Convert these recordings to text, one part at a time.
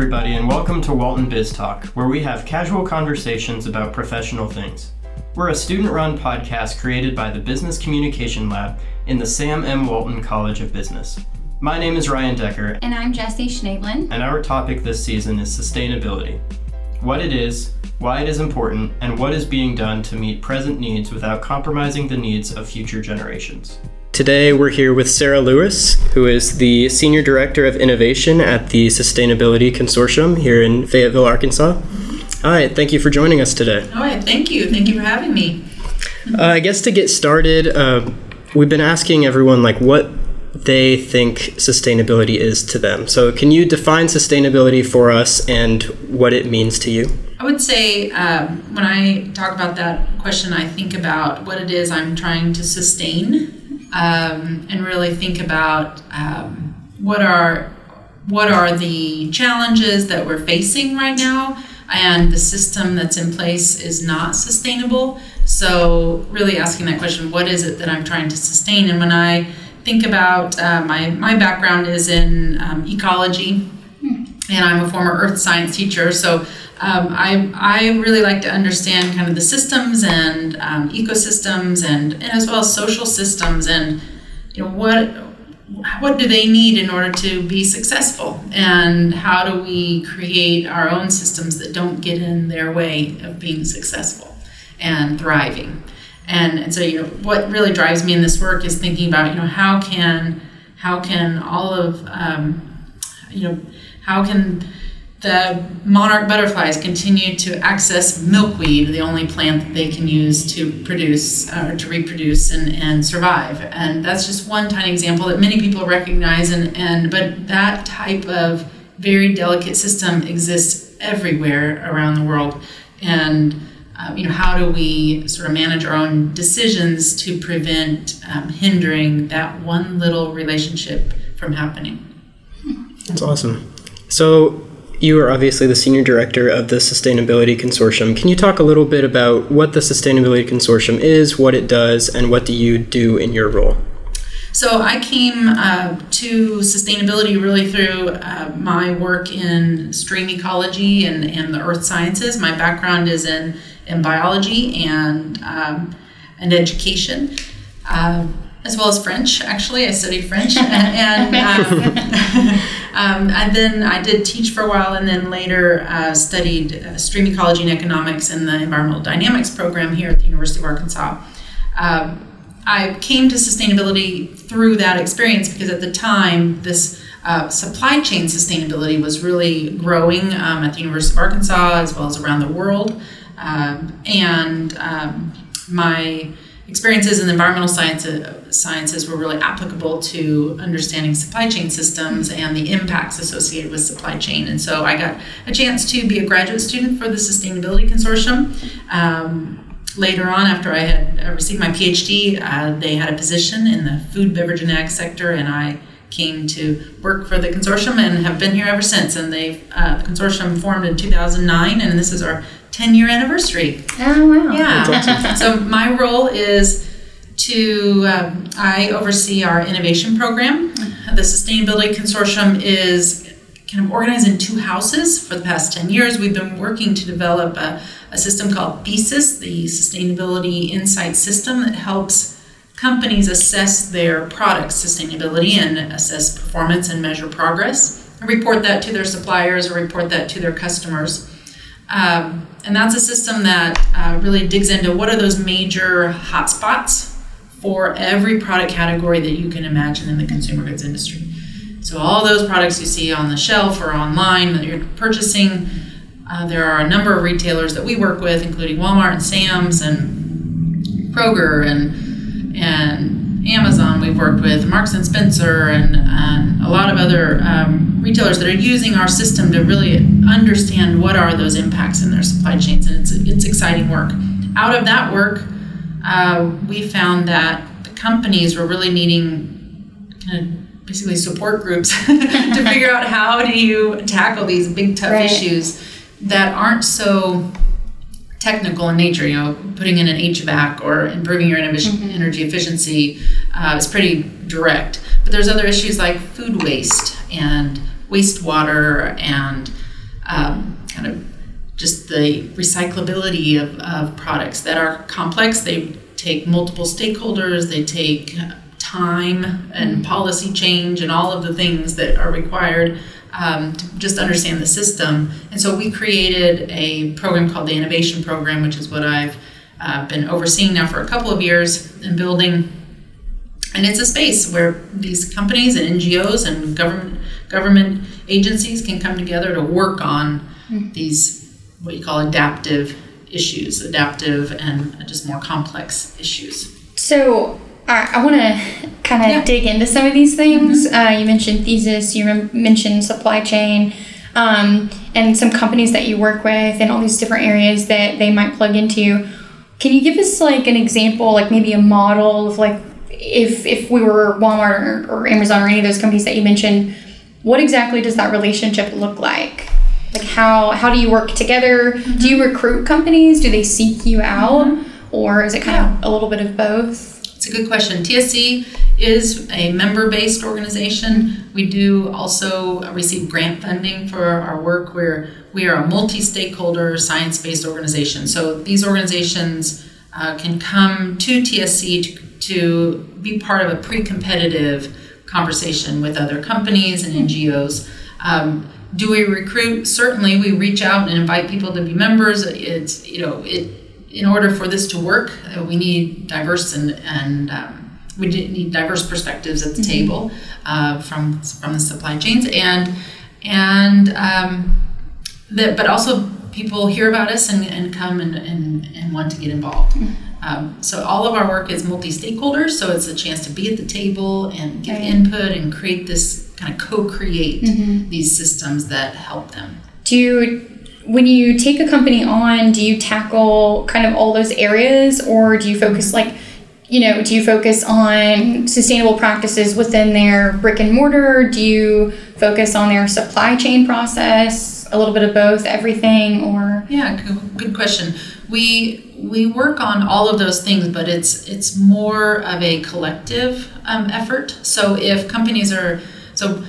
everybody, and welcome to Walton Biz Talk, where we have casual conversations about professional things. We're a student run podcast created by the Business Communication Lab in the Sam M. Walton College of Business. My name is Ryan Decker, And I'm Jesse Schnablin. and our topic this season is sustainability what it is, why it is important, and what is being done to meet present needs without compromising the needs of future generations. Today, we're here with Sarah Lewis, who is the Senior Director of Innovation at the Sustainability Consortium here in Fayetteville, Arkansas. Hi, thank you for joining us today. All right, thank you. Thank you for having me. Uh, I guess to get started, uh, we've been asking everyone like what they think sustainability is to them. So, can you define sustainability for us and what it means to you? I would say um, when I talk about that question, I think about what it is I'm trying to sustain, um, and really think about um, what are what are the challenges that we're facing right now, and the system that's in place is not sustainable. So, really asking that question, what is it that I'm trying to sustain? And when I think about uh, my my background is in um, ecology, and I'm a former earth science teacher. So um, I I really like to understand kind of the systems and um, ecosystems and, and as well as social systems and you know what what do they need in order to be successful? And how do we create our own systems that don't get in their way of being successful and thriving? And, and so you know what really drives me in this work is thinking about you know how can how can all of um, you know how can the monarch butterflies continue to access milkweed, the only plant that they can use to produce uh, or to reproduce and, and survive. And that's just one tiny example that many people recognize. And, and but that type of very delicate system exists everywhere around the world. And uh, you know, how do we sort of manage our own decisions to prevent um, hindering that one little relationship from happening? That's awesome. So, you are obviously the senior director of the Sustainability Consortium. Can you talk a little bit about what the Sustainability Consortium is, what it does, and what do you do in your role? So I came uh, to sustainability really through uh, my work in stream ecology and, and the earth sciences. My background is in, in biology and, um, and education. Uh, as well as French. Actually, I studied French, and, um, um, and, then I did teach for a while, and then later uh, studied uh, stream ecology and economics in the environmental dynamics program here at the University of Arkansas. Um, I came to sustainability through that experience because at the time this uh, supply chain sustainability was really growing um, at the University of Arkansas as well as around the world, um, and um, my experiences in the environmental science, uh, sciences were really applicable to understanding supply chain systems and the impacts associated with supply chain. And so I got a chance to be a graduate student for the Sustainability Consortium. Um, later on, after I had received my PhD, uh, they had a position in the food, beverage, and ag sector, and I came to work for the consortium and have been here ever since. And they uh, the consortium formed in 2009, and this is our 10 year anniversary. Oh, wow. Yeah. awesome. so my role is to, um, I oversee our innovation program. The Sustainability Consortium is kind of organized in two houses for the past 10 years. We've been working to develop a, a system called Thesis, the Sustainability Insight System that helps companies assess their product sustainability and assess performance and measure progress and report that to their suppliers or report that to their customers. Um, and that's a system that uh, really digs into what are those major hotspots for every product category that you can imagine in the consumer goods industry. So, all those products you see on the shelf or online that you're purchasing, uh, there are a number of retailers that we work with, including Walmart and Sam's and Kroger and, and Amazon. We've worked with Marks and Spencer and, and a lot of other um, retailers that are using our system to really understand what are those impacts in their supply chains, and it's it's exciting work. Out of that work, uh, we found that the companies were really needing kind of basically support groups to figure out how do you tackle these big tough Right. issues that aren't so technical in nature. You know, putting in an HVAC or improving your energy, energy efficiency uh, is pretty direct. But there's other issues like food waste and wastewater and um, kind of just the recyclability of, of products that are complex. They take multiple stakeholders, they take time and policy change and all of the things that are required um, to just understand the system. And so we created a program called the Innovation Program, which is what I've uh, been overseeing now for a couple of years and building. And it's a space where these companies and NGOs and government government agencies can come together to work on mm. these what you call adaptive issues, adaptive and just more complex issues. So I, I want to kind of yeah. dig into some of these things. Mm-hmm. Uh, you mentioned thesis, you rem- mentioned supply chain, um, and some companies that you work with, and all these different areas that they might plug into. Can you give us like an example, like maybe a model of like if if we were Walmart or, or Amazon or any of those companies that you mentioned, what exactly does that relationship look like? Like how how do you work together? Mm-hmm. Do you recruit companies? Do they seek you out, mm-hmm. or is it kind yeah. of a little bit of both? It's a good question. TSC is a member based organization. We do also receive grant funding for our work. We're, we are a multi stakeholder science based organization. So these organizations uh, can come to TSC to, to be part of a pre competitive conversation with other companies and NGOs. Um, do we recruit? Certainly, we reach out and invite people to be members. It's you know it in order for this to work, uh, we need diverse and, and um, we need diverse perspectives at the mm-hmm. table uh, from from the supply chains and and um, that, but also people hear about us and, and come and, and, and want to get involved. Mm-hmm. Um, so all of our work is multi-stakeholders, so it's a chance to be at the table and give right. input and create this kind of co-create mm-hmm. these systems that help them. Do you when you take a company on, do you tackle kind of all those areas or do you focus like, you know, do you focus on sustainable practices within their brick and mortar? Do you focus on their supply chain process? A little bit of both, everything, or yeah, good, good question. We we work on all of those things, but it's it's more of a collective um, effort. So if companies are so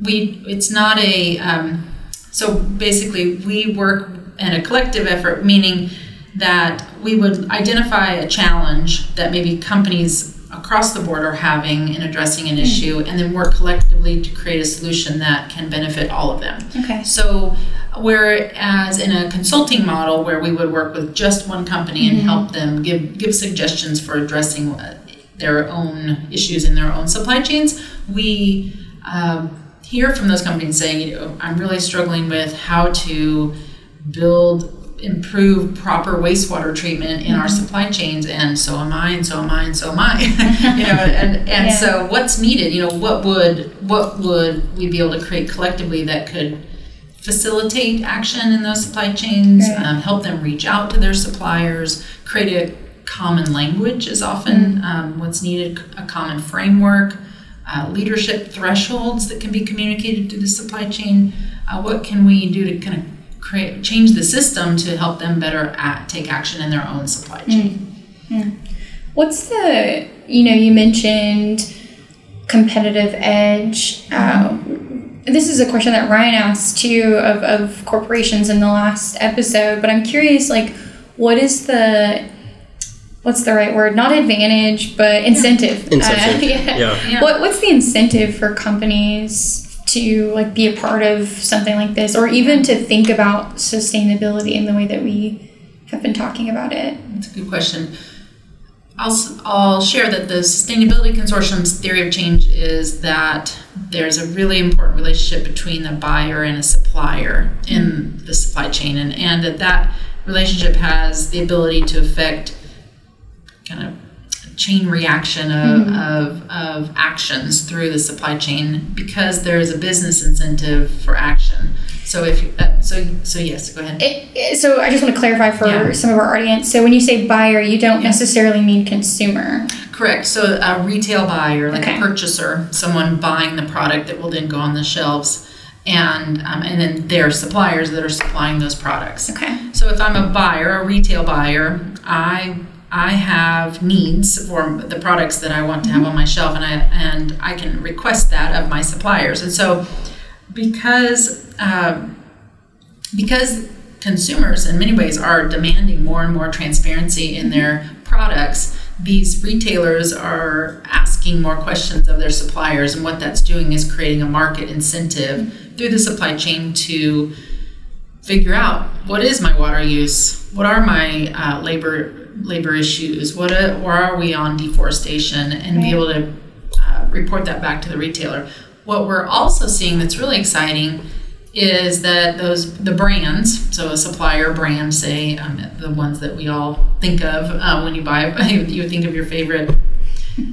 we it's not a um, so basically, we work in a collective effort, meaning that we would identify a challenge that maybe companies across the board are having in addressing an hmm. issue and then work collectively to create a solution that can benefit all of them. Okay. So whereas in a consulting model where we would work with just one company and mm-hmm. help them give give suggestions for addressing uh, their own issues in their own supply chains, we um, hear from those companies saying, you know, I'm really struggling with how to build improve proper wastewater treatment in mm-hmm. our supply chains and so am I and so am I and so am I you know and and yeah. so what's needed you know what would what would we be able to create collectively that could facilitate action in those supply chains right. um, help them reach out to their suppliers create a common language is often mm-hmm. um, what's needed a common framework uh, leadership thresholds that can be communicated to the supply chain. Uh, what can we do to kind of create change the system to help them better at, take action in their own supply chain? Mm-hmm. What's the you know you mentioned competitive edge. Uh, this is a question that Ryan asked too of, of corporations in the last episode, but I'm curious like what is the what's the right word? Not advantage, but incentive. Incentive. Uh, yeah. yeah. yeah. What What's the incentive for companies to like be a part of something like this, or even to think about sustainability in the way that we have been talking about it? That's a good question. I'll, I'll share that the Sustainability Consortium's theory of change is that there's a really important relationship between the buyer and a supplier in the supply chain, and, and that that relationship has the ability to affect kind of chain reaction of, mm-hmm. of, of actions through the supply chain because there is a business incentive for action. So if uh, so, so yes, go ahead. It, it, so I just want to clarify for yeah. some of our audience. So when you say buyer, you don't necessarily mean consumer. Correct. So a retail buyer, like okay. a purchaser, someone buying the product that will then go on the shelves and um, and then their suppliers that are supplying those products. Okay. So if I'm a buyer, a retail buyer, I I have needs for the products that I want to have on my shelf, and I and I can request that of my suppliers. And so, because um, because consumers in many ways are demanding more and more transparency in their products these retailers are asking more questions of their suppliers and what that's doing is creating a market incentive through the supply chain to figure out what is my water use? What are my uh, labor labor issues? What are, where are we on deforestation? And right. be able to uh, report that back to the retailer what we're also seeing that's really exciting is that those the brands so a supplier brand say um, the ones that we all think of uh, when you buy you think of your favorite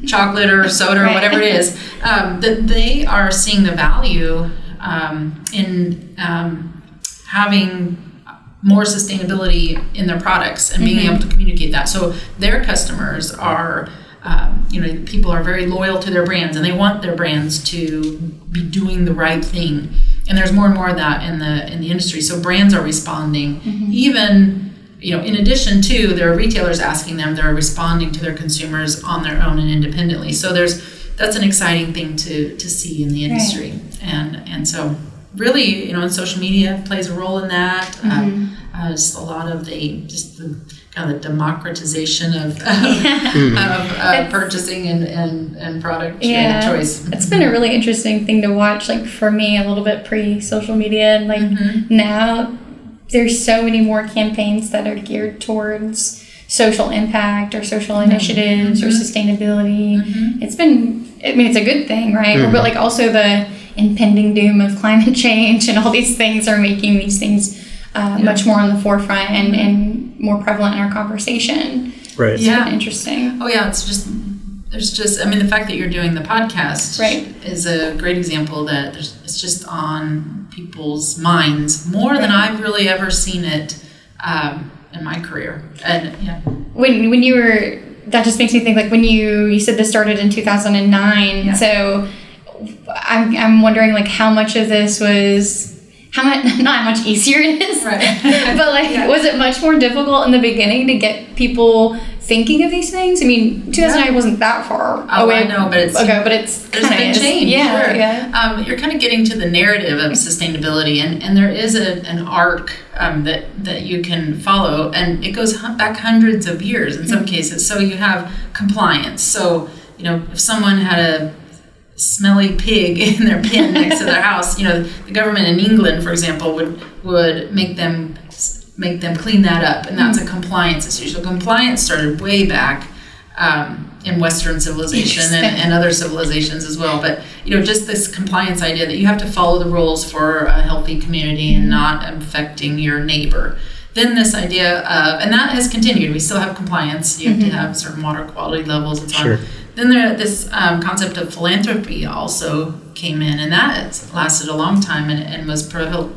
chocolate or soda right. or whatever it is um, that they are seeing the value um, in um, having more sustainability in their products and being mm-hmm. able to communicate that so their customers are um, you know people are very loyal to their brands and they want their brands to be doing the right thing and there's more and more of that in the in the industry so brands are responding mm-hmm. even you know in addition to there are retailers asking them they're responding to their consumers on their own and independently so there's that's an exciting thing to to see in the industry right. and and so really you know and social media plays a role in that mm-hmm. um, uh, just a lot of the just the kind of the democratization of, of, yeah. of uh, purchasing and, and, and product yeah. choice. It's been a really interesting thing to watch, like for me, a little bit pre social media. And like mm-hmm. now, there's so many more campaigns that are geared towards social impact or social mm-hmm. initiatives mm-hmm. or sustainability. Mm-hmm. It's been, I mean, it's a good thing, right? Mm-hmm. But like also the impending doom of climate change and all these things are making these things uh, yeah. much more on the forefront and, and more prevalent in our conversation. Right. It's yeah. Interesting. Oh yeah, it's just there's just I mean the fact that you're doing the podcast right. is a great example that it's just on people's minds more right. than I've really ever seen it um, in my career. And yeah. When when you were that just makes me think like when you you said this started in 2009 yeah. so I'm, I'm wondering like how much of this was how much not how much easier it is right. but like yeah. was it much more difficult in the beginning to get people thinking of these things i mean 2009 yeah. wasn't that far oh, away I know but it's okay but it's there's been change yeah, sure. yeah. Um, you're kind of getting to the narrative of sustainability and, and there is a, an arc um, that that you can follow and it goes back hundreds of years in some mm-hmm. cases so you have compliance so you know if someone had a smelly pig in their pen next to their house. You know, the government in England, for example, would would make them make them clean that up, and that's a mm-hmm. compliance issue. So compliance started way back um, in Western civilization and, and other civilizations as well. But you know, just this compliance idea that you have to follow the rules for a healthy community and mm-hmm. not affecting your neighbor. Then this idea of, and that has continued. We still have compliance. You have mm-hmm. to have certain water quality levels and so sure. on then there, this um, concept of philanthropy also came in, and that lasted a long time and, and was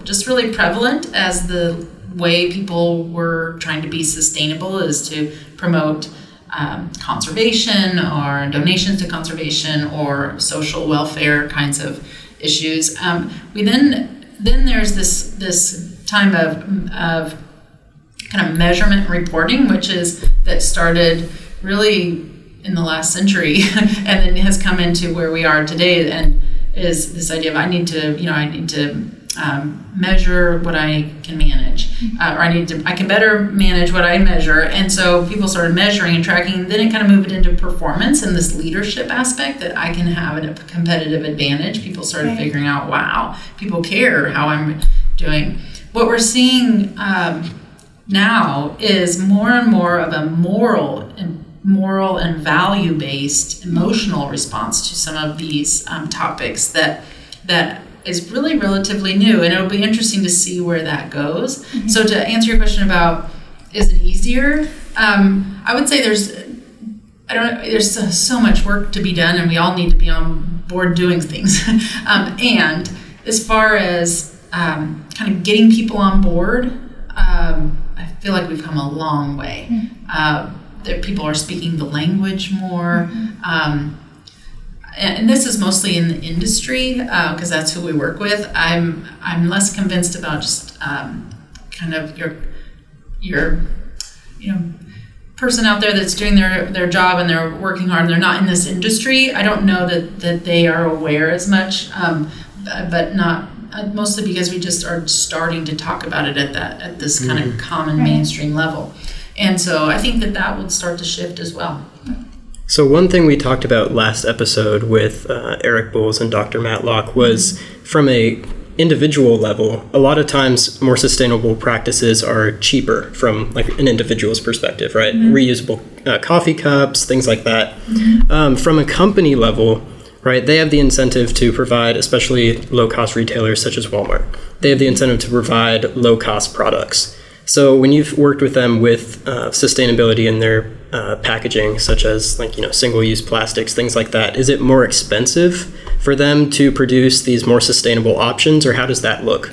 just really prevalent as the way people were trying to be sustainable is to promote um, conservation or donations to conservation or social welfare kinds of issues. Um, we then then there's this this time of of kind of measurement reporting, which is that started really in the last century and then has come into where we are today and is this idea of I need to, you know, I need to um, measure what I can manage, uh, or I need to, I can better manage what I measure. And so people started measuring and tracking. Then it kind of moved into performance and this leadership aspect that I can have a competitive advantage. People started right. figuring out, wow, people care how I'm doing. What we're seeing um, now is more and more of a moral and moral and value based emotional response to some of these um, topics that that is really relatively new and it'll be interesting to see where that goes mm-hmm. so to answer your question about is it easier um, i would say there's i don't know there's so, so, much work to be done and we all need to be on board doing things um, and as far as um, kind of getting people on board um, i feel like we've come a long way mm-hmm. uh, people are speaking the language more. Mm-hmm. Um, and, this is mostly in the industry because uh, that's who we work with. I'm I'm less convinced about just um, kind of your your you know person out there that's doing their their job and they're working hard and they're not in this industry. I don't know that that they are aware as much, um, but not uh, mostly because we just are starting to talk about it at that at this kind of common mainstream level, and so I think that that would start to shift as well. So one thing we talked about last episode with uh, Eric Bowles and Dr. Matlock was from a individual level, a lot of times more sustainable practices are cheaper from like an individual's perspective, right? Mm-hmm. Reusable uh, coffee cups, things like that. Mm-hmm. Um, from a company level, right? They have the incentive to provide, especially low cost retailers such as Walmart. They have the incentive to provide low cost products. So when you've worked with them with uh, sustainability in their uh, packaging, such as like you know single-use plastics, things like that, is it more expensive for them to produce these more sustainable options, or how does that look?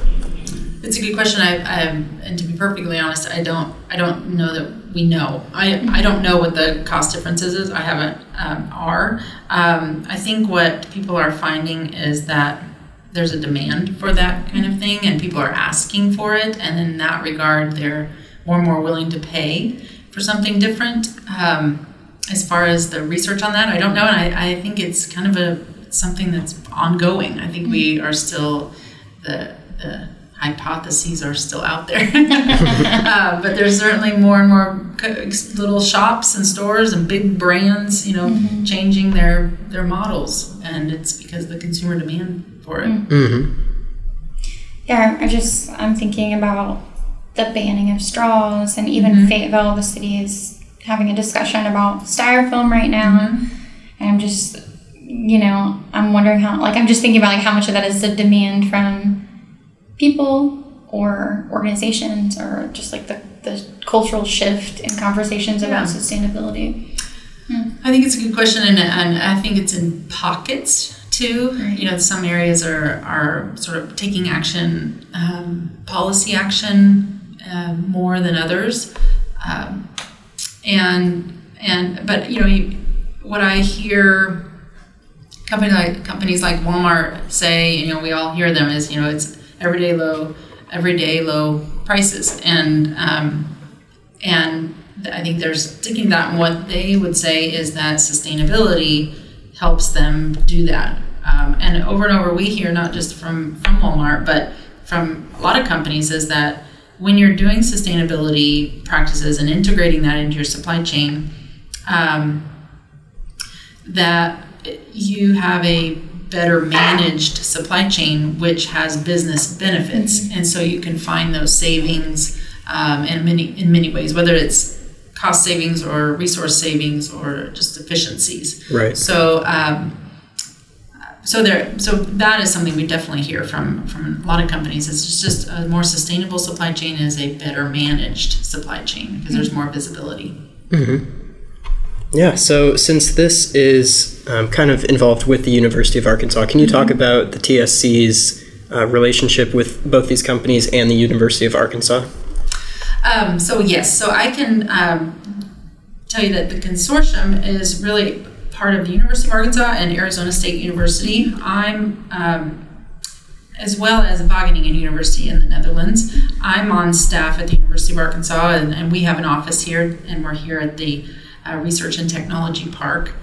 It's a good question. I, I and to be perfectly honest, I don't I don't know that we know. I I don't know what the cost differences is. I haven't um, are. Um, I think what people are finding is that there's a demand for that kind of thing and people are asking for it and in that regard they're more and more willing to pay for something different. Um, as far as the research on that i don't know and I, I think it's kind of a something that's ongoing. I think we are still the, the hypotheses are still out there uh, but there's certainly more and more little shops and stores and big brands you know mm-hmm. changing their their models and it's because the consumer demand for it. Mm-hmm. Yeah, I just I'm thinking about the banning of straws, and even mm-hmm. Fayetteville, the city is having a discussion about styrofoam right now, mm-hmm. and I'm just you know I'm wondering how like I'm just thinking about like how much of that is the demand from people or organizations or just like the, the cultural shift in conversations yeah. about sustainability. Hmm. I think it's a good question, and, and I think it's in pockets too. Right. You know, some areas are, are sort of taking action, um, policy action uh, more than others. Um, and, and, but, you know, you, what I hear companies like, companies like Walmart say, you know, we all hear them is, you know, it's everyday low, everyday low prices. And, um, and I think there's sticking that. What they would say is that sustainability helps them do that. Um, and over and over, we hear not just from from Walmart, but from a lot of companies, is that when you're doing sustainability practices and integrating that into your supply chain, um, that you have a better managed supply chain, which has business benefits, mm-hmm. and so you can find those savings um, in many in many ways, whether it's cost savings or resource savings or just efficiencies. Right. So. Um, so there so that is something we definitely hear from from a lot of companies it's just a more sustainable supply chain is a better managed supply chain because there's more visibility mm-hmm. Yeah so since this is um, kind of involved with the university of arkansas can you mm-hmm. talk about the tsc's uh, relationship with both these companies and the university of arkansas um, so yes so i can um, tell you that the consortium is really part of the University of Arkansas and Arizona State University. I'm, um, as well as Wageningen University in the Netherlands. I'm on staff at the University of Arkansas, and, and we have an office here, and we're here at the uh, Research and Technology Park,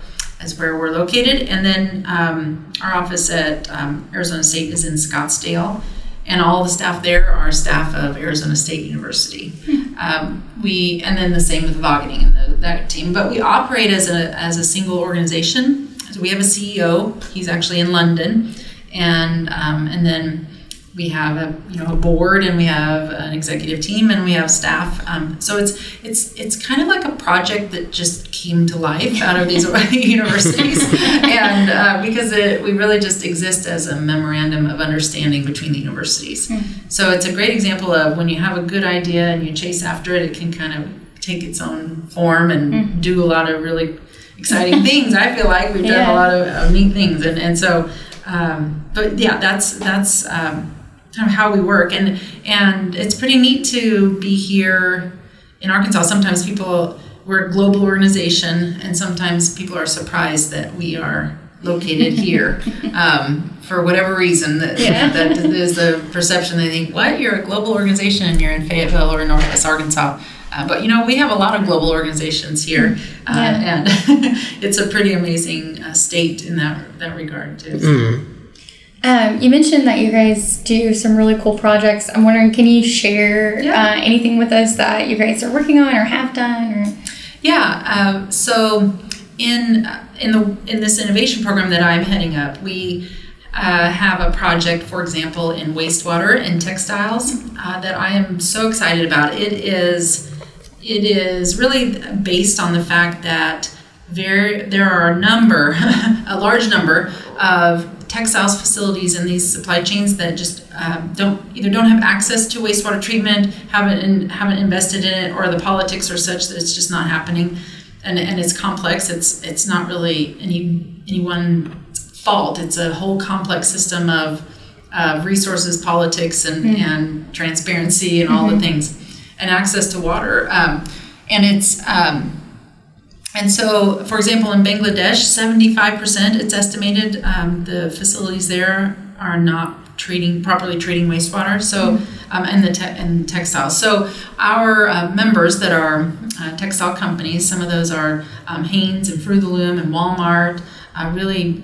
is where we're located. And then um, our office at um, Arizona State is in Scottsdale and all the staff there are staff of Arizona State University. Um, we and then the same with Wageningen and the, that team. But we operate as a as a single organization. So we have a CEO. He's actually in London, and um, and then we have a you know a board and we have an executive team and we have staff um, so it's it's it's kind of like a project that just came to life out of these universities and uh, because it, we really just exist as a memorandum of understanding between the universities mm. so it's a great example of when you have a good idea and you chase after it it can kind of take its own form and mm. do a lot of really exciting things i feel like we've done yeah. a lot of, of, neat things and, and so um, but yeah that's that's um, kind of how we work and and it's pretty neat to be here in Arkansas. Sometimes people we're a global organization, and sometimes people are surprised that we are located here um, for whatever reason. That, yeah. that is the perception. They think, "What? You're a global organization, and you're in Fayetteville or Northwest Arkansas." Uh, but you know, we have a lot of global organizations here, uh, yeah. and it's a pretty amazing uh, state in that that regard too. Mm. Um, you mentioned that you guys do some really cool projects. I'm wondering, can you share Yeah. uh, anything with us that you guys are working on or have done? Or Yeah. Uh, so in in the in this innovation program that I'm heading up, we uh, have a project, for example, in wastewater and textiles uh, that I am so excited about. It is it is really based on the fact that there there are a number, a large number of textiles facilities in these supply chains that just um, don't either don't have access to wastewater treatment, haven't in, haven't invested in it, or the politics are such that it's just not happening, and and it's complex. It's it's not really any any one fault. It's a whole complex system of of resources, politics, and and transparency, and all the things, and access to water. Um, and it's um, and so, for example, in Bangladesh, 75% it's estimated um, the facilities there are not treating properly treating wastewater. So, um, and the te- and textiles. So, our uh, members that are uh, textile companies, some of those are um, Hanes and Fruit of the Loom and Walmart, uh, really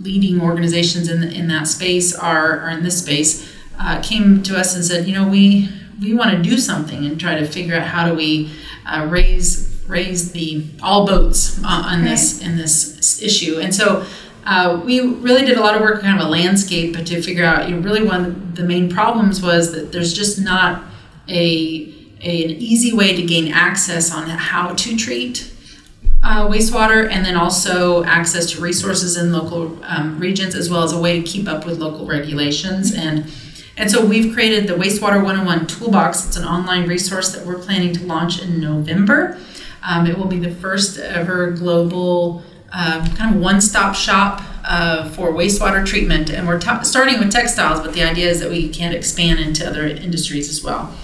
leading organizations in, in that space are, are in this space, uh, came to us and said, you know, we we want to do something and try to figure out how do we uh, raise raise the all boats uh, on this in this issue. And so uh, we really did a lot of work, kind of a landscape, but to figure out. You know, really one of the main problems was that there's just not a, a an easy way to gain access on how to treat uh, wastewater and then also access to resources in local um, regions as well as a way to keep up with local regulations and and so we've created the wastewater 101 toolbox it's an online resource that we're planning to launch in november um, it will be the first ever global uh, kind of one-stop shop uh, for wastewater treatment. And we're t- starting with textiles but the idea is that we can expand into other industries as well.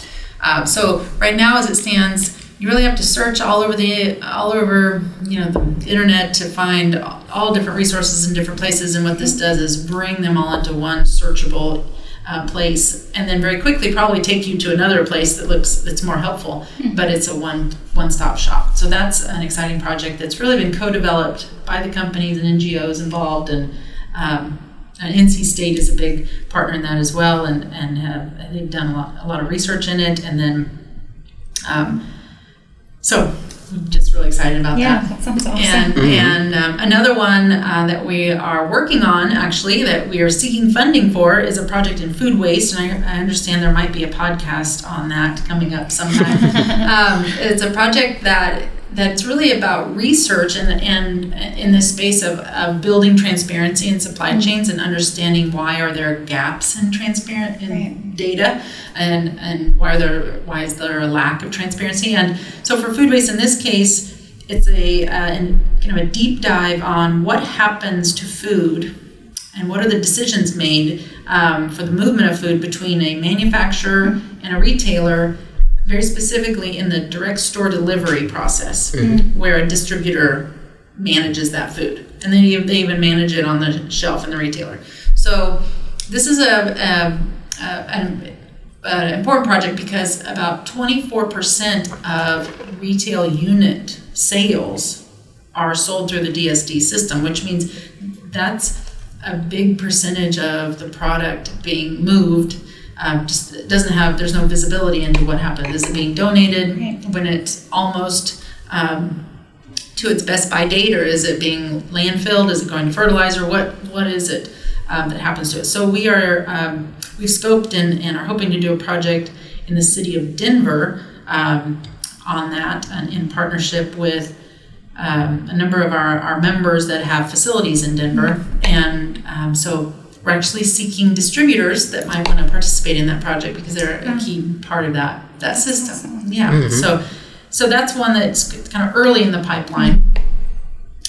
Uh, so right now as it stands you really have to search all over the all over you know the internet to find all different resources in different places. And what this does is bring them all into one searchable uh, place and then very quickly probably take you to another place that looks that's more helpful but it's a one one stop shop. So that's an exciting project that's really been co-developed by the companies and ngos involved and um, and NC State is a big partner in that as well, and and have, they've done a lot a lot of research in it, and then um, so just really excited about yeah, that. that sounds awesome. And, and um, another one uh, that we are working on, actually, that we are seeking funding for, is a project in food waste. And I, I understand there might be a podcast on that coming up sometime. um, it's a project that that's really about research and, and in the space of, of building transparency in supply chains and understanding why are there gaps in transparent in Right. data and and why are there why is there a lack of transparency. And so for food waste in this case it's a uh, kind of a deep dive on what happens to food and what are the decisions made um, for the movement of food between a manufacturer and a retailer very specifically in the direct store delivery process mm-hmm. where a distributor manages that food and then they even manage it on the shelf in the retailer so this is a, a, a an, an important project because about 24% of retail unit sales are sold through the DSD system, which means that's a big percentage of the product being moved. Um, just doesn't have there's no visibility into what happened. Is it being donated Right. when it's almost um, to its best by date, or is it being landfilled? Is it going to fertilizer? What what is it um, that happens to it? So we are um, we've scoped and, and are hoping to do a project in the city of Denver um, on that, and in partnership with um, a number of our, our members that have facilities in Denver, and um, so we're actually seeking distributors that might want to participate in that project because they're a key part of that that system. Yeah. So so that's one that's kind of early in the pipeline.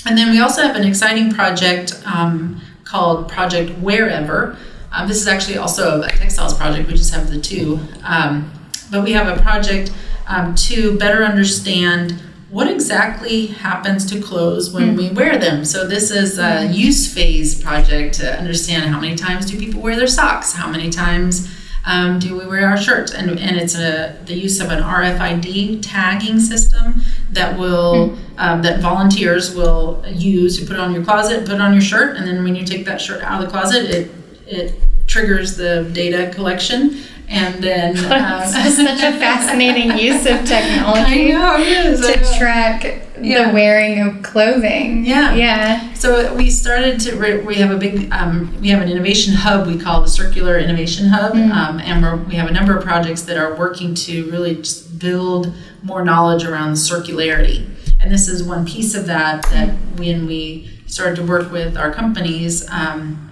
And then we also have an exciting project um, called Project Wherever. Um, this is actually also a textiles project. We just have the two, um, but we have a project um, to better understand what exactly happens to clothes when we wear them. So this is a use phase project to understand how many times do people wear their socks, how many times um, do we wear our shirts, and and it's a the use of an RFID tagging system that will um, that volunteers will use to put it on your closet, put it on your shirt, and then when you take that shirt out of the closet, it it triggers the data collection and then uh, such a fascinating use of technology know, to track yeah. the wearing of clothing. Yeah, yeah. So we started to. We have a big. Um, we have an innovation hub. We call the Circular Innovation Hub, mm-hmm. um, and we're, we have a number of projects that are working to really just build more knowledge around circularity. And this is one piece of that. That when we started to work with our companies um,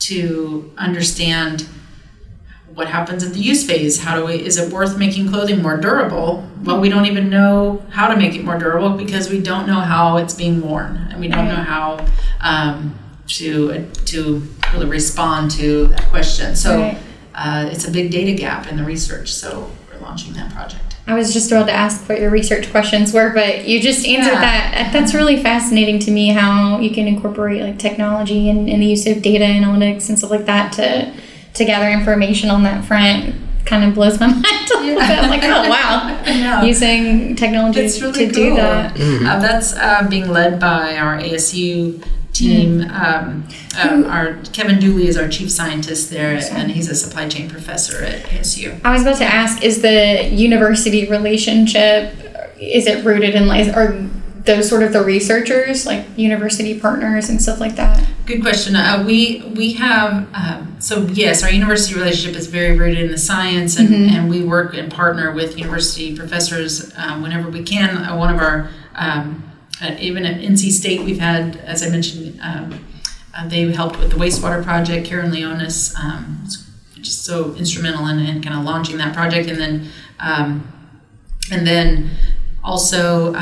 to understand what happens at the use phase how do we is it worth making clothing more durable well we don't even know how to make it more durable because we don't know how it's being worn and we don't know how um, to to really respond to that question so right. uh, it's a big data gap in the research so we're launching that project I was just about to ask what your research questions were, but you just answered yeah. that. That's really fascinating to me how you can incorporate like technology and, and the use of data analytics and stuff like that to to gather information on that front kind of blows my mind a little bit. I'm like, oh wow, using technology really to cool. do that. Mm-hmm. Uh, that's uh, being led by our ASU team. Mm. Um, uh, our Kevin Dooley is our chief scientist there, and he's a supply chain professor at ASU. I was about to ask: Is the university relationship is it rooted in like or those sort of the researchers, like university partners and stuff like that? Good question. Uh, we we have um, so yes, our university relationship is very rooted in the science, and, mm-hmm. and we work and partner with university professors um, whenever we can. Uh, one of our um, at, even at NC State, we've had, as I mentioned, um, uh, they helped with the wastewater project. Karen Leonis um, just so instrumental in, in, kind of launching that project, and then um, and then also,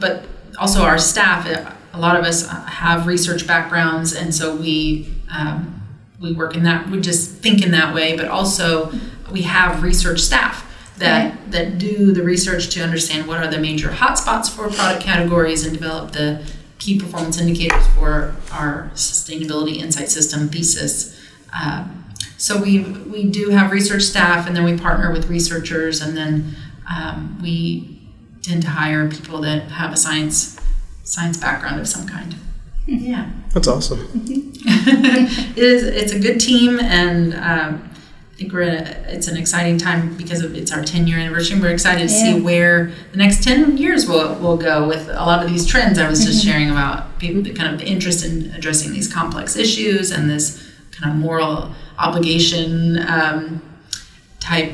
but also our staff, a lot of us have research backgrounds, and so we um, we work in that. We just think in that way, but also we have research staff that right. that do the research to understand what are the major hotspots for product categories and develop the key performance indicators for our sustainability insight system thesis. Um, so we we do have research staff, and then we partner with researchers, and then um, we tend to hire people that have a science science background of some kind. Yeah, that's awesome. it is. It's a good team, and um, I think we're. A, it's an exciting time because of it's our 10 year anniversary. We're excited to yeah. see where the next 10 years will will go with a lot of these trends I was just mm-hmm. sharing about people, kind of the interest in addressing these complex issues and this kind of moral obligation um, type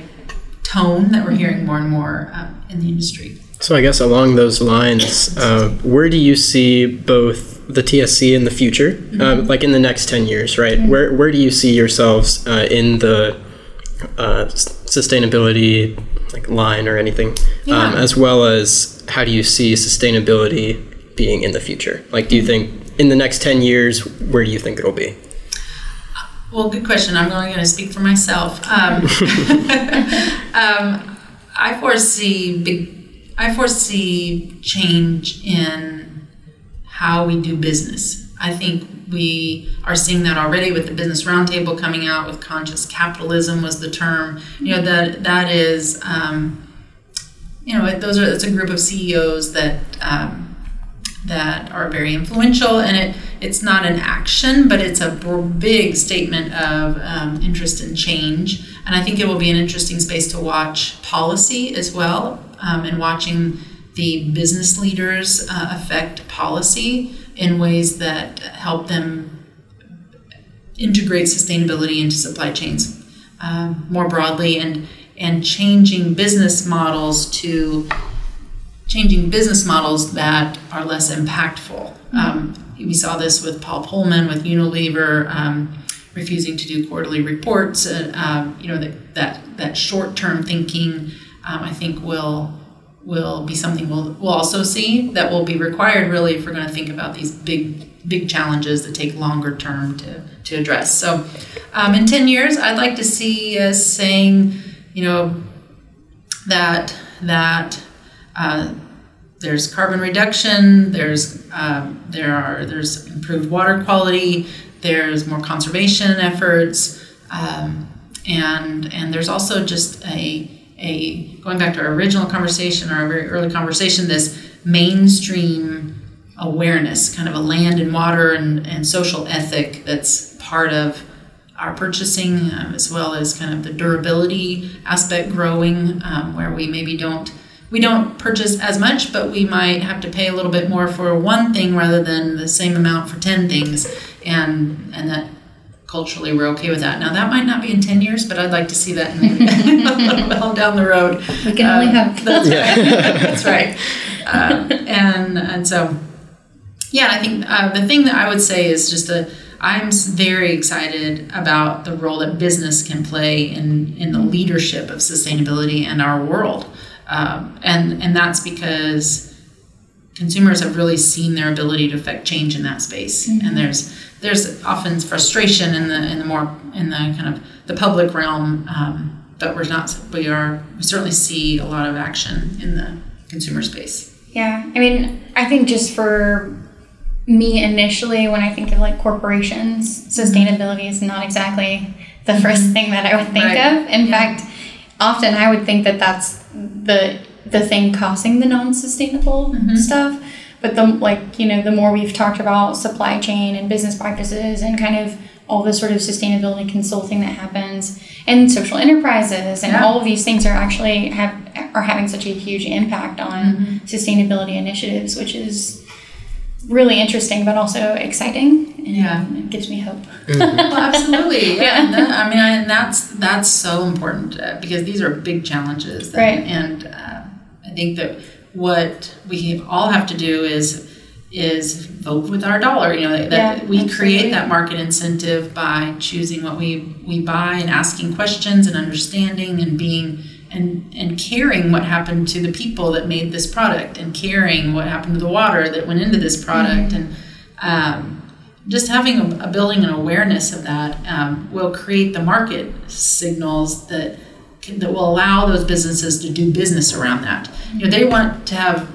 tone that we're hearing more and more um, in the industry. So I guess along those lines, uh, where do you see both the TSC in the future, mm-hmm. uh, like in the next ten years, right? Mm-hmm. Where where do you see yourselves uh, in the uh, sustainability like line or anything, yeah. um, as well as how do you see sustainability being in the future? Like, do you think in the next ten years, where do you think it'll be? Well, good question. I'm only going to speak for myself. Um, um, I foresee big I foresee change in how we do business. I think we are seeing that already with the business roundtable coming out with conscious capitalism was the term. You know that that is, um, you know, those are it's a group of CEOs that um, that are very influential, and it it's not an action, but it's a big statement of um, interest in change. And I think it will be an interesting space to watch policy as well um, and watching the business leaders uh, affect policy in ways that help them integrate sustainability into supply chains um, more broadly and and changing business models to changing business models that are less impactful. Mm-hmm. Um, we saw this with Paul Polman with Unilever um, refusing to do quarterly reports. Uh, um, you know that that, that short term thinking um, I think will will be something we'll, we'll also see that will be required really if we're going to think about these big big challenges that take longer term to, to address so um, in 10 years i'd like to see us saying you know that that uh, there's carbon reduction there's um, there are there's improved water quality there's more conservation efforts um, and and there's also just a a going back to our original conversation, or our very early conversation, this mainstream awareness, kind of a land and water and, and social ethic that's part of our purchasing, um, as well as kind of the durability aspect growing, um, where we maybe don't we don't purchase as much, but we might have to pay a little bit more for one thing rather than the same amount for ten things, and and that culturally we're okay with that. Now that might not be in ten years, but I'd like to see that maybe well down the road. We can only Uh, hope. That's right. that's right. Uh, and and so yeah, I think uh, the thing that I would say is just a I'm very excited about the role that business can play in in the leadership of sustainability in our world, um, and and that's because consumers have really seen their ability to affect change in that space, and there's there's often frustration in the in the more in the kind of the public realm, um, but we're not we are we certainly see a lot of action in the consumer space. Yeah, I mean, I think just for me initially, when I think of like corporations, sustainability is not exactly the 1st thing that I would think Right. of. In Yeah. fact, often I would think that that's the the thing causing the non-sustainable mm-hmm. stuff. But the like you know the more we've talked about supply chain and business practices and kind of all the sort of sustainability consulting that happens and social enterprises and Yeah. all of these things are actually have are having such a huge impact on mm-hmm. sustainability initiatives, which is really interesting but also exciting. And Yeah. it gives me hope. well, absolutely. Yeah. Yeah. And that- I mean, I, and that's that's so important uh, because these are big challenges. that- Right. And uh, I think that what we all have to do is is vote with our dollar. You know that, that Yeah, we absolutely. create that market incentive by choosing what we we buy and asking questions and understanding and being. And, and caring what happened to the people that made this product and caring what happened to the water that went into this product and um, just having a, a building an awareness of that um, will create the market signals that can, that will allow those businesses to do business around that. You know, they want to have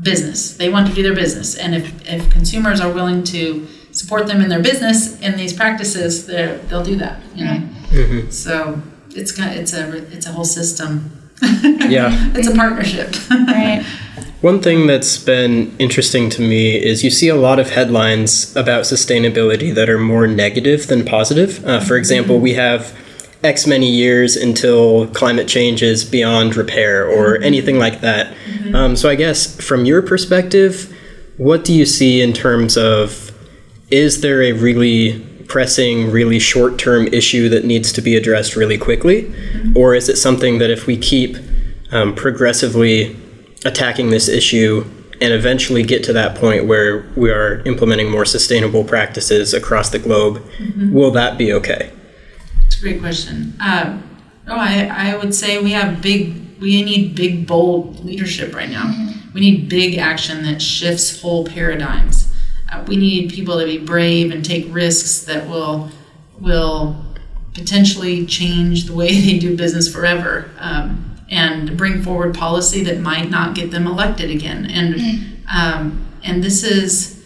business. They want to do their business, and if, if consumers are willing to support them in their business in these practices, they're- they'll do that. You know, so it's kind it's a it's a whole system. Yeah. it's a partnership. Right. One thing that's been interesting to me is you see a lot of headlines about sustainability that are more negative than positive. Uh, for example, we have X many years until climate change is beyond repair or anything like that. Um, so, I guess from your perspective, what do you see in terms of is there a really pressing, really short term issue that needs to be addressed really quickly? Or is it something that if we keep um, progressively attacking this issue and eventually get to that point where we are implementing more sustainable practices across the globe, will that be okay? It's a great question. Um, oh, I, I would say we have big, we need big, bold leadership right now. We need big action that shifts whole paradigms. Uh, we need people to be brave and take risks that will will potentially change the way they do business forever, um, and bring forward policy that might not get them elected again. And um, and this is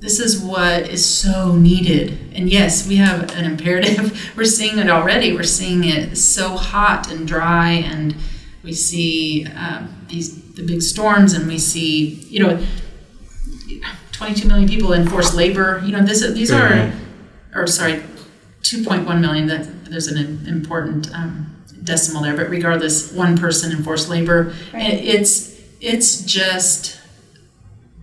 this is what is so needed. And yes, we have an imperative. We're seeing it already. We're seeing it so hot and dry, and we see um, these the big storms, and we see you know, 22 million people in forced labor. You know, this these are, or sorry, 2.1 million. That there's an important um, decimal there, but regardless, one person in forced labor. Right. It, it's it's just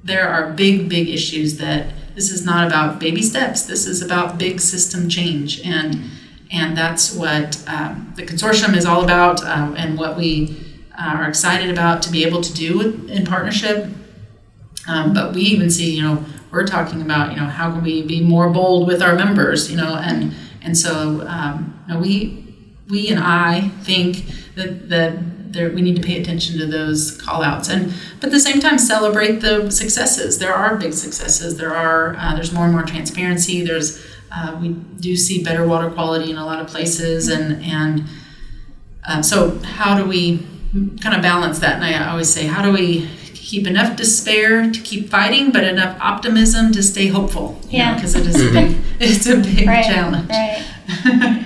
there are big, big issues that this is not about baby steps. This is about big system change, and and that's what um, the consortium is all about, um, and what we uh, are excited about to be able to do with, in partnership. Um, but we even see, you know, we're talking about, you know, how can we be more bold with our members, you know, and and so um, you know, we we and I think that that there, we need to pay attention to those call outs and but at the same time celebrate the successes. There are big successes. There are uh, there's more and more transparency. There's uh, we do see better water quality in a lot of places and and um, so how do we kind of balance that? And i always say how do we keep enough despair to keep fighting but enough optimism to stay hopeful Yeah. because it is a big it's a big Right. challenge Right.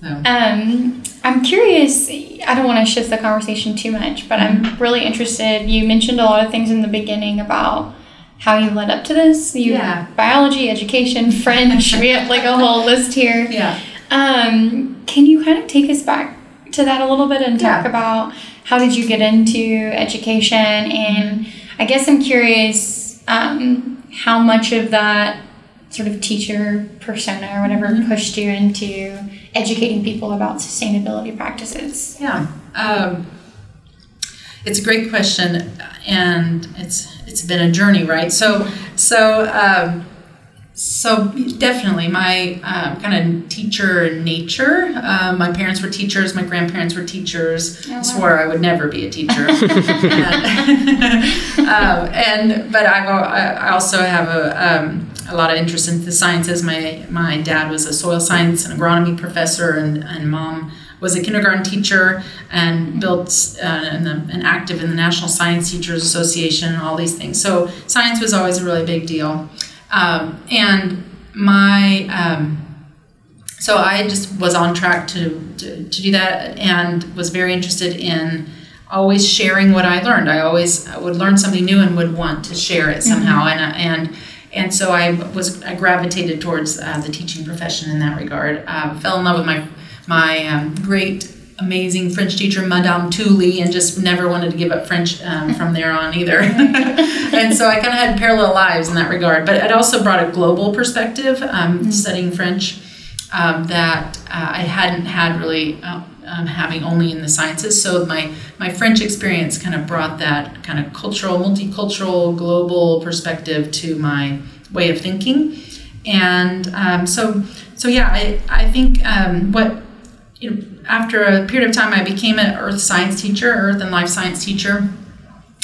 so Um, I'm curious. I don't want to shift the conversation too much, but I'm really interested. You mentioned a lot of things in the beginning about how you led up to this. You Yeah. biology, education, French. we have like a whole list here. Yeah. Um, can you kind of take us back to that a little bit and talk Yeah. about how did you get into education? And I guess I'm curious um, how much of that sort of teacher persona or whatever Mm-hmm. pushed you into educating people about sustainability practices. Yeah, um, it's a great question, and it's it's been a journey, right? So so um, so definitely my um, kind of teacher nature. Um, my parents were teachers. My grandparents were teachers. Oh, wow. swore I would never be a teacher. and, um, and but I've, I I also have a um, a lot of interest in the sciences. My my dad was a soil science and agronomy professor, and, and mom was a kindergarten teacher and built uh, and, and active in the National Science Teachers Association and all these things. So science was always a really big deal. Um, and my um, so I just was on track to, to, to do that and was very interested in always sharing what I learned. I always would learn something new and would want to share it somehow. And, and and so I was I gravitated towards uh, the teaching profession in that regard. Uh, fell in love with my my um, great amazing French teacher Madame Tully and just never wanted to give up French um, from there on either. and so I kind of had parallel lives in that regard. But it also brought a global perspective um, studying French um, that uh, I hadn't had really uh, um, having only in the sciences. So my my French experience kind of brought that kind of cultural, multicultural, global perspective to my way of thinking. And um, so so yeah, I I think um, what you know, after a period of time, I became an earth science teacher, earth and life science teacher.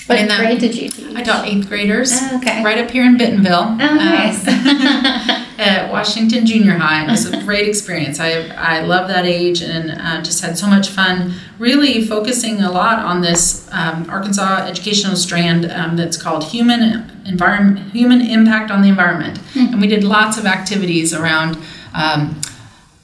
What And then grade did you teach? I taught eighth graders Oh, okay. right up here in Bentonville. Oh, nice. um, at Washington Junior High. It was a great experience. I, I love that age and uh, just had so much fun really focusing a lot on this um, Arkansas educational strand um, that's called human environment, human impact on the environment. And we did lots of activities around um,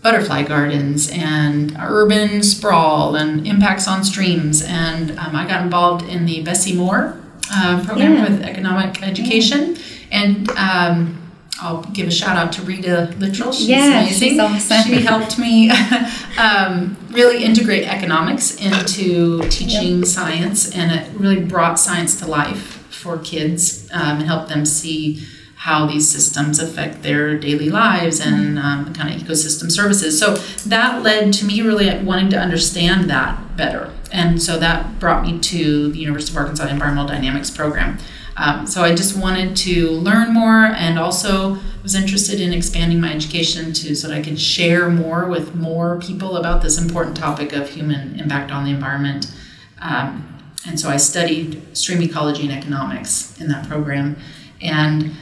butterfly gardens and urban sprawl and impacts on streams. And um, I got involved in the Bessie Moore uh, program Yeah. with economic education. And um, I'll give a shout out to Rita Littrell. She's Yeah, amazing. she's awesome. She helped me um, really integrate economics into teaching science, and it really brought science to life for kids um, and helped them see how these systems affect their daily lives and um, the kind of ecosystem services. So that led to me really wanting to understand that better. And so that brought me to the University of Arkansas Environmental Dynamics program. Um, so I just wanted to learn more and also was interested in expanding my education to so that I could share more with more people about this important topic of human impact on the environment. Um, and so I studied stream ecology and economics in that program. And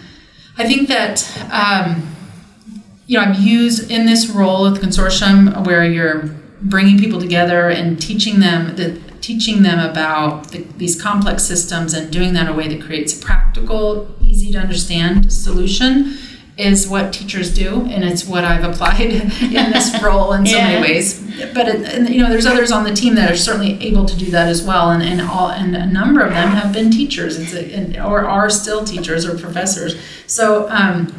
I think that um, you know I'm used in this role at the consortium where you're bringing people together and teaching them the teaching them about the, these complex systems and doing that in a way that creates a practical, easy to understand solution is what teachers do, and it's what I've applied in this role in so Yeah. many ways. But it, and, you know, there's others on the team that are certainly able to do that as well, and, and all and a number of them have been teachers, a, and, or are still teachers or professors. So um,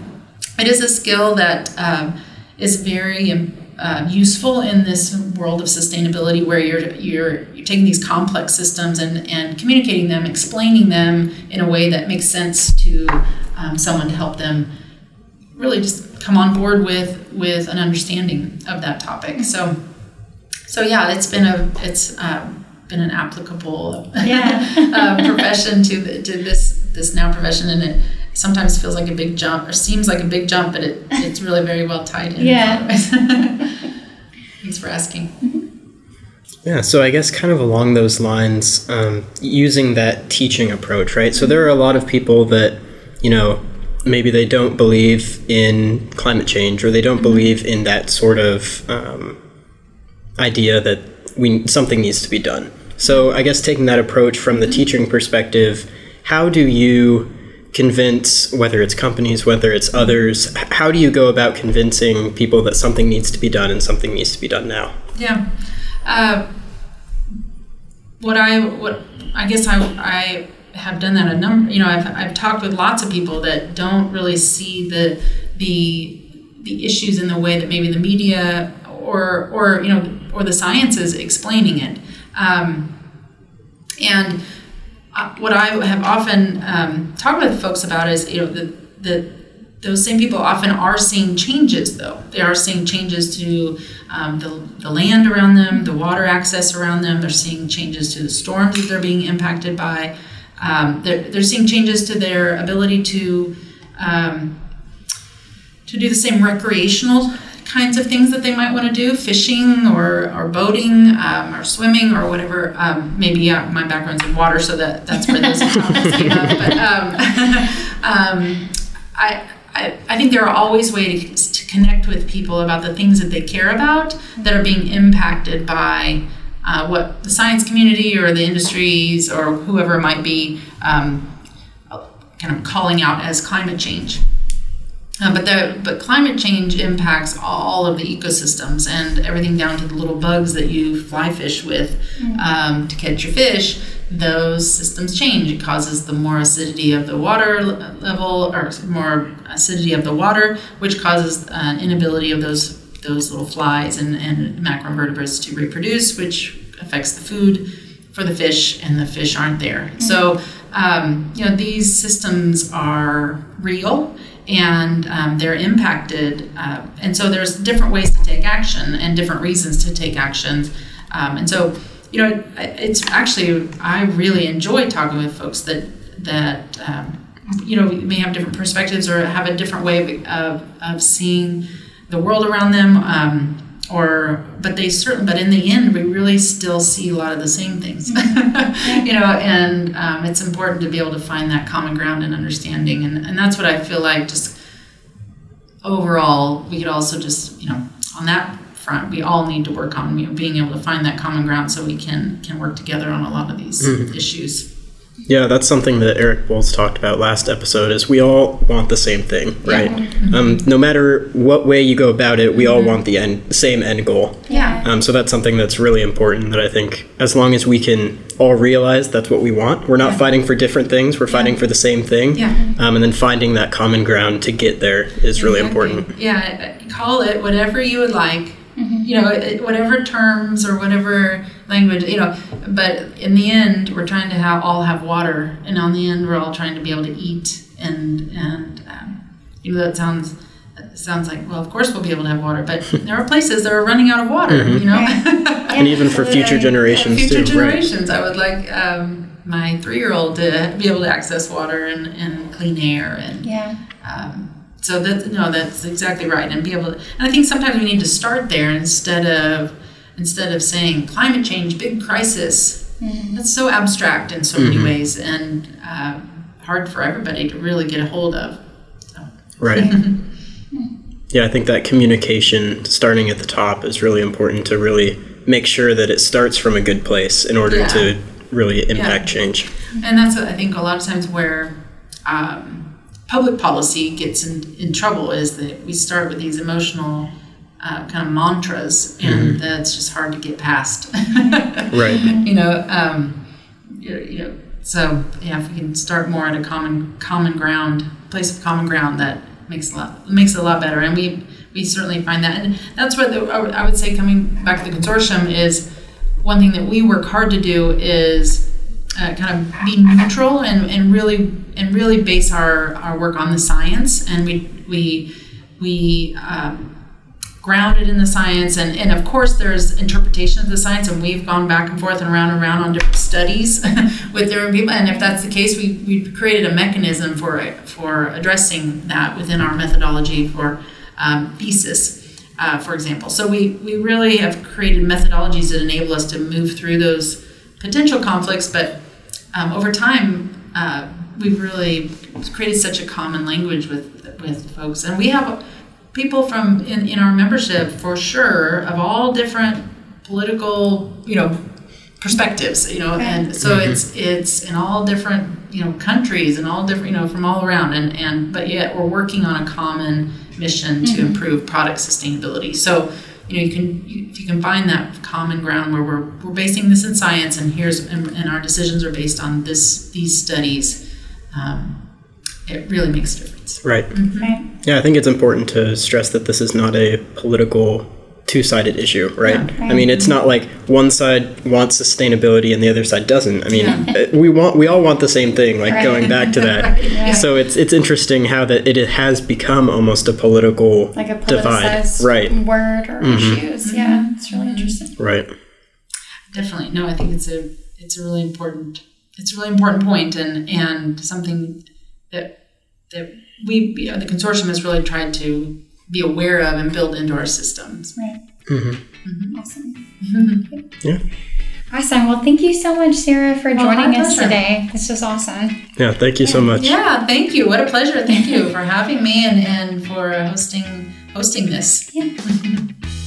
it is a skill that um, is very um, uh, useful in this world of sustainability, where you're you're you're taking these complex systems and and communicating them, explaining them in a way that makes sense to um, someone to help them really just come on board with with an understanding of that topic. So, so yeah, it's been a it's um, been an applicable Yeah. uh, profession to the, to this this now profession, and it sometimes feels like a big jump or seems like a big jump, but it it's really very well tied in. Yeah. Thanks for asking. Yeah, so I guess kind of along those lines, um, using that teaching approach, right? So there are a lot of people that, you know, maybe they don't believe in climate change or they don't believe in that sort of um, idea that we something needs to be done. So I guess taking that approach from the teaching perspective, how do you convince whether it's companies, whether it's others, how do you go about convincing people that something needs to be done and something needs to be done now? Yeah. Uh, what I what I guess I I have done that a number. You know, I've I've talked with lots of people that don't really see the the the issues in the way that maybe the media or or you know or the science is explaining it. Um, and uh, what I have often um, talked with folks about is you know the the those same people often are seeing changes though they are seeing changes to um, the, the land around them the water access around them they're seeing changes to the storms that they're being impacted by um, they're, they're seeing changes to their ability to um, to do the same recreational kinds of things that they might want to do fishing or, or boating um, or swimming or whatever. Um, maybe uh, my background's in water so that that's where those comments came up but um, um, I, I, I think there are always ways to connect with people about the things that they care about that are being impacted by uh, what the science community or the industries or whoever might be um, kind of calling out as climate change. Uh, but the but climate change impacts all of the ecosystems and everything down to the little bugs that you fly fish with mm-hmm. um, to catch your fish. Those systems change. It causes the more acidity of the water level, or more acidity of the water, which causes an inability of those those little flies and, and macroinvertebrates to reproduce, which affects the food for the fish, and the fish aren't there. Mm-hmm. So um, you know these systems are real and um, they're impacted. Uh, and so there's different ways to take action and different reasons to take actions. Um, and so, you know, it's actually I really enjoy talking with folks that that um, you know may have different perspectives or have a different way of, of, of seeing the world around them. Um, or but they certainly but in the end we really still see a lot of the same things you know and um, it's important to be able to find that common ground and understanding and, and that's what i feel like just overall we could also just you know on that front we all need to work on you know, being able to find that common ground so we can can work together on a lot of these mm-hmm. issues yeah, that's something that Eric Bolz talked about last episode. Is we all want the same thing, right? Yeah. Mm-hmm. Um, no matter what way you go about it, we mm-hmm. all want the end, same end goal. Yeah. Um, so that's something that's really important. That I think, as long as we can all realize that's what we want, we're not yeah. fighting for different things. We're fighting for the same thing. Yeah. Um, and then finding that common ground to get there is really exactly. important. Yeah. Call it whatever you would like Mm-hmm. You know, whatever terms or whatever language, you know, but in the end, we're trying to have all have water, and on the end, we're all trying to be able to eat, and and um, you know that sounds sounds like well, of course we'll be able to have water, but there are places that are running out of water, mm-hmm. you know, and even for future generations, future too, generations, right. I would like. Um, my three-year-old to be able to access water and, and clean air and yeah. Um, so that no, that's exactly right, and be able. To, and I think sometimes we need to start there instead of instead of saying climate change, big crisis. Mm-hmm. That's so abstract in so mm-hmm. many ways, and uh, hard for everybody to really get a hold of. So. Right. yeah, I think that communication starting at the top is really important to really make sure that it starts from a good place in order yeah. to really impact yeah. change. And that's I think a lot of times where. Um, public policy gets in, in trouble is that we start with these emotional uh, kind of mantras, and mm-hmm. that's just hard to get past. right. You know, um, you, know, so yeah, if we can start more at a common common ground, place of common ground, that makes a lot makes it a lot better, and we we certainly find that, and that's what the, I would say. Coming back to the consortium is one thing that we work hard to do is uh, kind of be neutral and, and really and really base our, our work on the science and we we we um, grounded in the science and, and of course there's interpretation of the science and we've gone back and forth and around and around on different studies with different people and if that's the case we, we created a mechanism for for addressing that within our methodology for um, THESIS uh, for example. So we, we really have created methodologies that enable us to move through those potential conflicts, but um, over time, uh, we've really created such a common language with with folks, and we have people from in, in our membership for sure of all different political, you know, perspectives, you know, okay. and so mm-hmm. it's it's in all different you know countries and all different you know from all around, and and but yet we're working on a common mission mm-hmm. to improve product sustainability. So you know, you can you, if you can find that common ground where we're, we're basing this in science, and here's and, and our decisions are based on this these studies. Um, it really makes a difference. Right. Mm-hmm. Right. Yeah, I think it's important to stress that this is not a political two-sided issue, right? Yeah. I mean, it's not like one side wants sustainability and the other side doesn't. I mean, Yeah. uh, we want we all want the same thing, like Right. going back to that. Yeah. So it's it's interesting how that it has become almost a political Like a divide. politicized Right. word or mm-hmm. issues. Mm-hmm. Yeah, it's really interesting. Right. Definitely, no. I think it's a it's a really important it's a really important point, and and something that that we you know, the consortium has really tried to be aware of and build into our systems. Right. hmm Awesome. Yeah. Awesome. Well, thank you so much, Sarah, for Well, joining us pleasure. today. This was awesome. Yeah. Thank you so much. Yeah, thank you. What a pleasure. Thank you for having me and, and for hosting hosting this. Yeah.